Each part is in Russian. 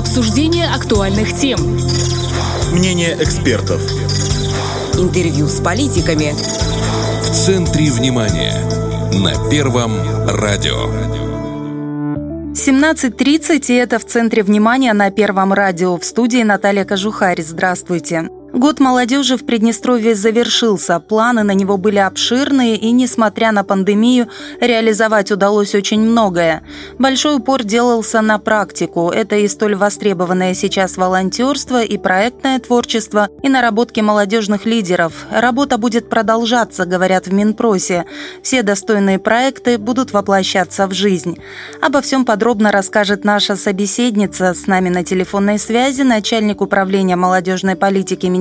Обсуждение актуальных тем. Мнение экспертов. Интервью с политиками. В центре внимания. На Первом радио. 17.30, и это в центре внимания на Первом радио. В студии Наталья Кожухарь. Здравствуйте. Год молодежи в Приднестровье завершился. Планы на него были обширные, и, несмотря на пандемию, реализовать удалось очень многое. Большой упор делался на практику. Это и столь востребованное сейчас волонтерство, и проектное творчество, и наработки молодежных лидеров. Работа будет продолжаться, говорят в Минпросе. Все достойные проекты будут воплощаться в жизнь. Обо всем подробно расскажет наша собеседница. С нами на телефонной связи начальник управления молодежной политики Министерства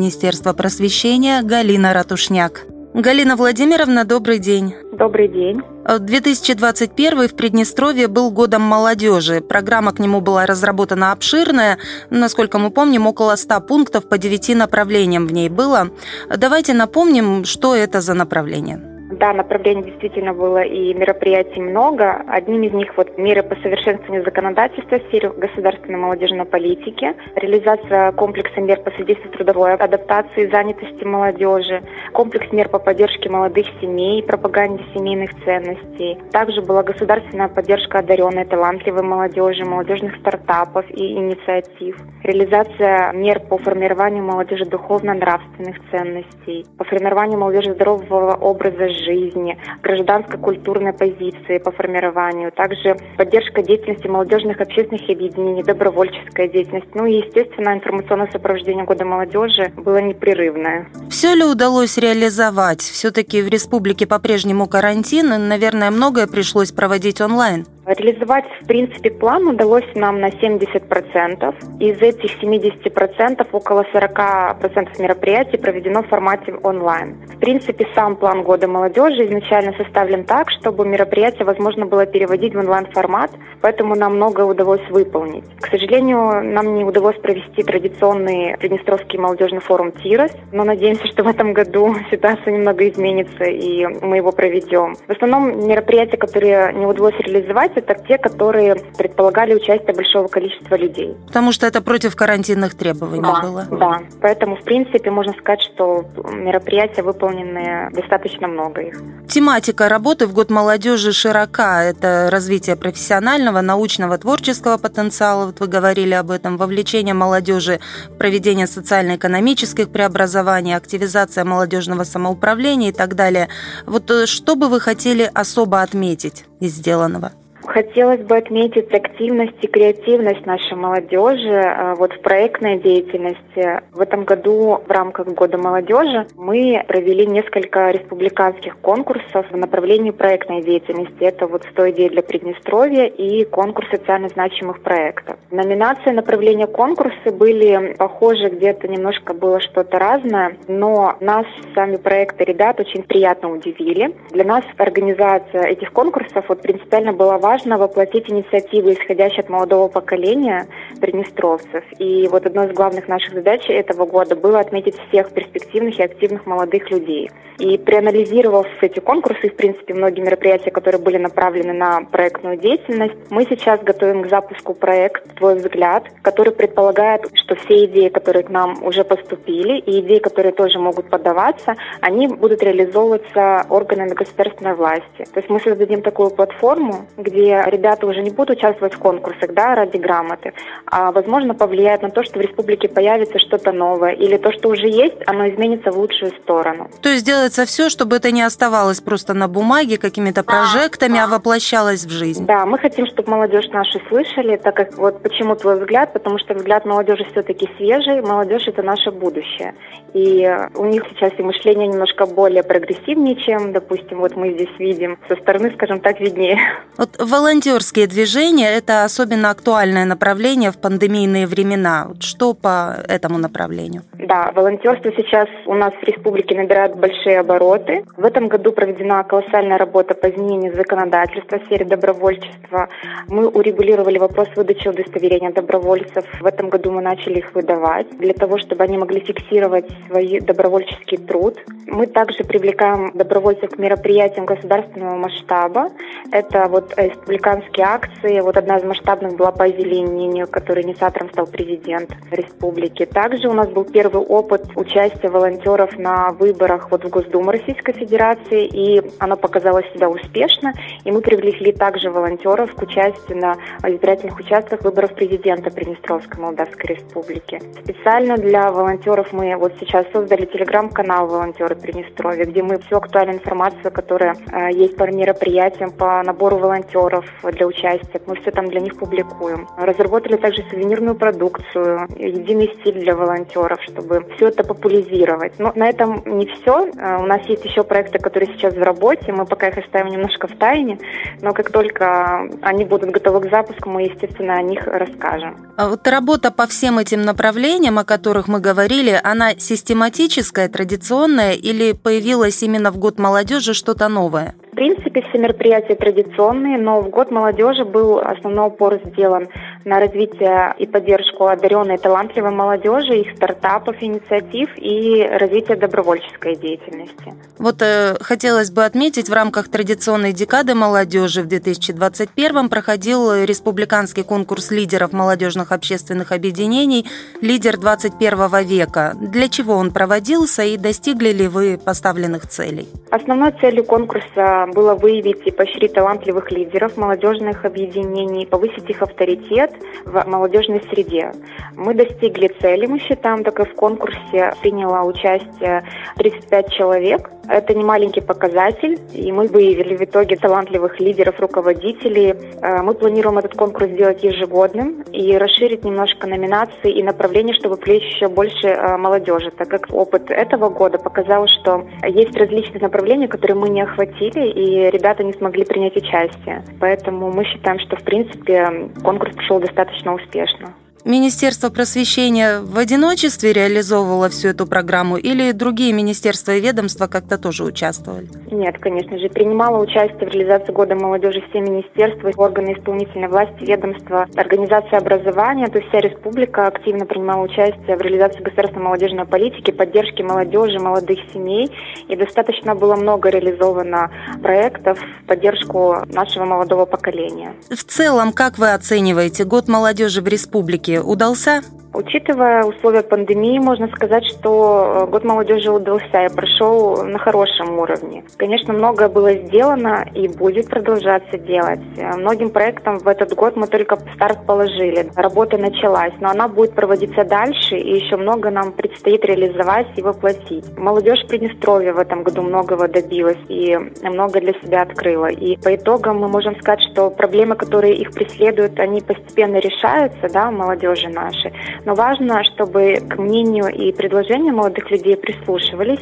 просвещения Галина Ратушняк. Галина Владимировна, добрый день. Добрый день. 2021 в Приднестровье был годом молодежи. Программа к нему была разработана обширная. Насколько мы помним, около 100 пунктов по 9 направлениям в ней было. Давайте напомним, что это за направление. Да, направлений действительно было и мероприятий много. Одним из них вот меры по совершенствованию законодательства в сфере государственной молодежной политики, реализация комплекса мер по содействию трудовой адаптации и занятости молодежи, комплекс мер по поддержке молодых семей, пропаганде семейных ценностей. Также была государственная поддержка одаренной, талантливой молодежи, молодежных стартапов и инициатив, реализация мер по формированию молодежи духовно-нравственных ценностей, по формированию молодежи здорового образа жизни, жизни, гражданско-культурной позиции по формированию, также поддержка деятельности молодежных общественных объединений, добровольческая деятельность, ну и, естественно, информационное сопровождение Года молодежи было непрерывное. Все ли удалось реализовать? Все-таки в республике по-прежнему карантин, и, наверное, многое пришлось проводить онлайн. Реализовать, в принципе, план удалось нам на 70%. Из этих 70% около 40% мероприятий проведено в формате онлайн. В принципе, сам план года молодежи изначально составлен так, чтобы мероприятие возможно было переводить в онлайн-формат, поэтому нам многое удалось выполнить. К сожалению, нам не удалось провести традиционный Приднестровский молодежный форум «Тирос», но надеемся, что в этом году ситуация немного изменится и мы его проведем. В основном мероприятия, которые не удалось реализовать, это те, которые предполагали участие большого количества людей. Потому что это против карантинных требований да, было. Да, поэтому, в принципе, можно сказать, что мероприятия выполнены достаточно много их. Тематика работы в год молодежи широка. Это развитие профессионального, научного, творческого потенциала, вот вы говорили об этом, вовлечение молодежи в проведение социально-экономических преобразований, активизация молодежного самоуправления и так далее. Вот э, что бы вы хотели особо отметить из сделанного? Хотелось бы отметить активность и креативность нашей молодежи а, вот в проектной деятельности. В этом году в рамках Года молодежи мы провели несколько республиканских конкурсов в направлении проектной деятельности. Это вот «100 идей для Приднестровья» и конкурс социально значимых проектов. Номинации направления конкурса были похожи, где-то немножко было что-то разное, но нас сами проекты ребят очень приятно удивили. Для нас организация этих конкурсов вот принципиально была важна важно воплотить инициативы, исходящие от молодого поколения приднестровцев. И вот одной из главных наших задач этого года было отметить всех перспективных и активных молодых людей. И проанализировав эти конкурсы, в принципе, многие мероприятия, которые были направлены на проектную деятельность, мы сейчас готовим к запуску проект «Твой взгляд», который предполагает, что все идеи, которые к нам уже поступили, и идеи, которые тоже могут подаваться, они будут реализовываться органами государственной власти. То есть мы создадим такую платформу, где ребята уже не будут участвовать в конкурсах да, ради грамоты, а возможно повлияет на то, что в республике появится что-то новое, или то, что уже есть, оно изменится в лучшую сторону. То есть делается все, чтобы это не оставалось просто на бумаге какими-то прожектами, а воплощалось в жизнь. Да, мы хотим, чтобы молодежь нашу слышали, так как вот почему твой взгляд, потому что взгляд молодежи все-таки свежий, молодежь это наше будущее. И у них сейчас и мышление немножко более прогрессивнее, чем, допустим, вот мы здесь видим. Со стороны, скажем так, виднее. Вот волонтерские движения – это особенно актуальное направление в пандемийные времена. Что по этому направлению? Да, волонтерство сейчас у нас в республике набирает большие обороты. В этом году проведена колоссальная работа по изменению законодательства в сфере добровольчества. Мы урегулировали вопрос выдачи удостоверения добровольцев. В этом году мы начали их выдавать для того, чтобы они могли фиксировать свой добровольческий труд. Мы также привлекаем добровольцев к мероприятиям государственного масштаба. Это вот республиканские акции. Вот одна из масштабных была по озеленению, который инициатором стал президент республики. Также у нас был первый опыт участия волонтеров на выборах вот в Госдуму Российской Федерации, и оно показало себя успешно. И мы привлекли также волонтеров к участию на избирательных участках выборов президента Приднестровской Молдавской Республики. Специально для волонтеров мы вот сейчас создали телеграм-канал «Волонтеры Приднестровья», где мы всю актуальную информацию, которая э, есть по мероприятиям, по набору волонтеров для участия, мы все там для них публикуем. Разработали также сувенирную продукцию, единый стиль для волонтеров, чтобы все это популяризировать. Но на этом не все. Э, у нас есть еще проекты, которые сейчас в работе. Мы пока их оставим немножко в тайне, но как только они будут готовы к запуску, мы, естественно, о них расскажем. А вот работа по всем этим направлениям, о которых мы говорили, она систематическая, традиционная или появилась именно в год молодежи что-то новое? Принципе, все мероприятия традиционные, но в год молодежи был основной упор сделан на развитие и поддержку одаренной и талантливой молодежи, их стартапов, инициатив и развитие добровольческой деятельности. Вот э, хотелось бы отметить, в рамках традиционной декады молодежи в 2021 проходил республиканский конкурс лидеров молодежных общественных объединений «Лидер 21 века». Для чего он проводился и достигли ли вы поставленных целей? Основной целью конкурса было выявить и поощрить талантливых лидеров молодежных объединений, повысить их авторитет в молодежной среде. Мы достигли цели, мы считаем, так и в конкурсе приняло участие 35 человек. Это не маленький показатель, и мы выявили в итоге талантливых лидеров, руководителей. Э, мы планируем этот конкурс сделать ежегодным и расширить немножко номинации и направления, чтобы привлечь еще больше э, молодежи, так как опыт этого года показал, что есть различные направления, которые мы не охватили, и ребята не смогли принять участие. Поэтому мы считаем, что в принципе конкурс прошел достаточно успешно. Министерство просвещения в одиночестве реализовывало всю эту программу или другие министерства и ведомства как-то тоже участвовали? Нет, конечно же. Принимало участие в реализации Года молодежи все министерства, органы исполнительной власти, ведомства, организации образования. То есть вся республика активно принимала участие в реализации государственной молодежной политики, поддержки молодежи, молодых семей. И достаточно было много реализовано проектов в поддержку нашего молодого поколения. В целом, как вы оцениваете год молодежи в республике? Удался? Учитывая условия пандемии, можно сказать, что э, год молодежи удался и прошел на хорошем уровне. Конечно, многое было сделано и будет продолжаться делать. Многим проектам в этот год мы только старт положили. Работа началась, но она будет проводиться дальше, и еще много нам предстоит реализовать и воплотить. Молодежь Приднестровья в этом году многого добилась и много для себя открыла. И по итогам мы можем сказать, что проблемы, которые их преследуют, они постепенно решаются, да, молодежи нашей. Но важно, чтобы к мнению и предложениям молодых людей прислушивались,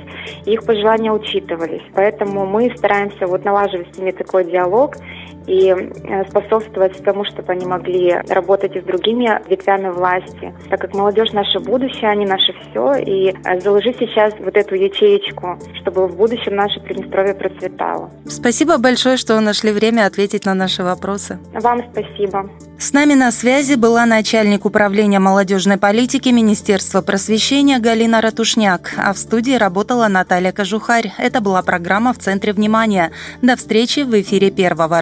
их пожелания учитывались. Поэтому мы стараемся вот налаживать с ними такой диалог и э, способствовать тому, чтобы они могли работать и с другими ветвями власти, так как молодежь наше будущее, они наше все, и э, заложить сейчас вот эту ячеечку, чтобы в будущем наше Приднестровье процветало. Спасибо большое, что нашли время ответить на наши вопросы. Вам спасибо. С нами на связи была начальник управления молодежной политики Министерства просвещения Галина Ратушняк, а в студии работала Наталья Кожухарь. Это была программа «В центре внимания». До встречи в эфире Первого